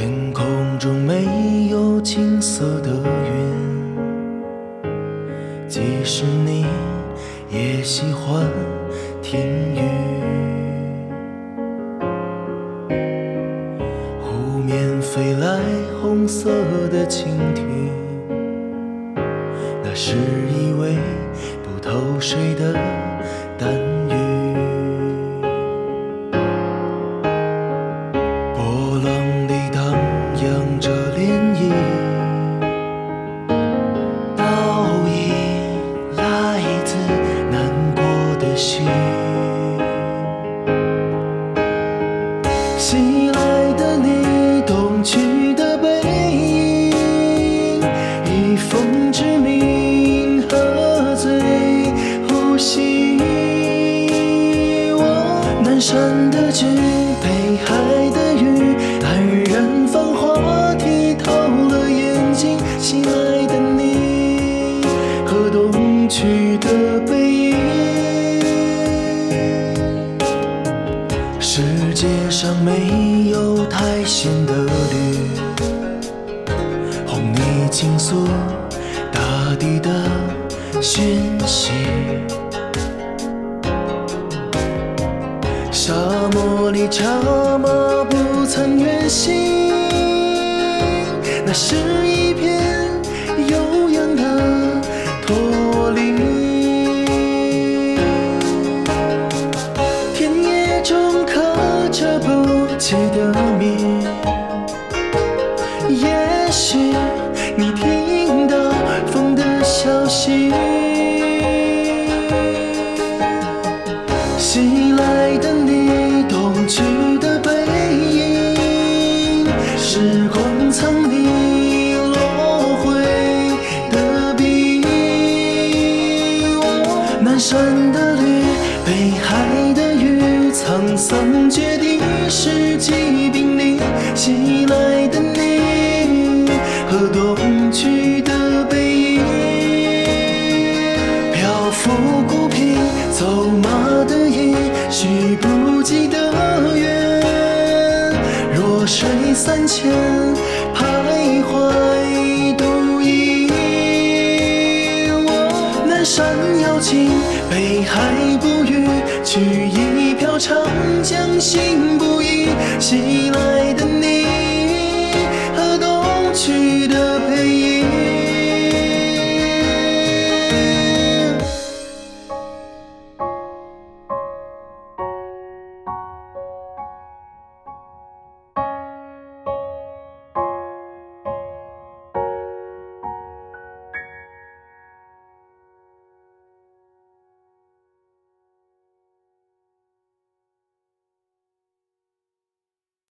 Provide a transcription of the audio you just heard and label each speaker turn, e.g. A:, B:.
A: 天空中没有金色的云，即使你也喜欢听雨。湖面飞来红色的蜻蜓，那是一位不透水的淡着涟漪，倒影来自难过的心。袭来的你，东去的背影，以风之名喝醉呼吸。我南山的菊，去的背影。世界上没有太咸的绿，哄你倾诉大地的讯息。沙漠里茶马不曾远行，那是一不起的名，也许你听到风的消息。袭来的你，东去的背影，时光藏你落灰的笔。我南山的绿，北海袭来的你和东去的背影，漂浮孤萍，走马的影，许不及的愿。弱水三千，徘徊独饮。我南山有情，北海不渝，曲一瓢长江心不移。西来的你 te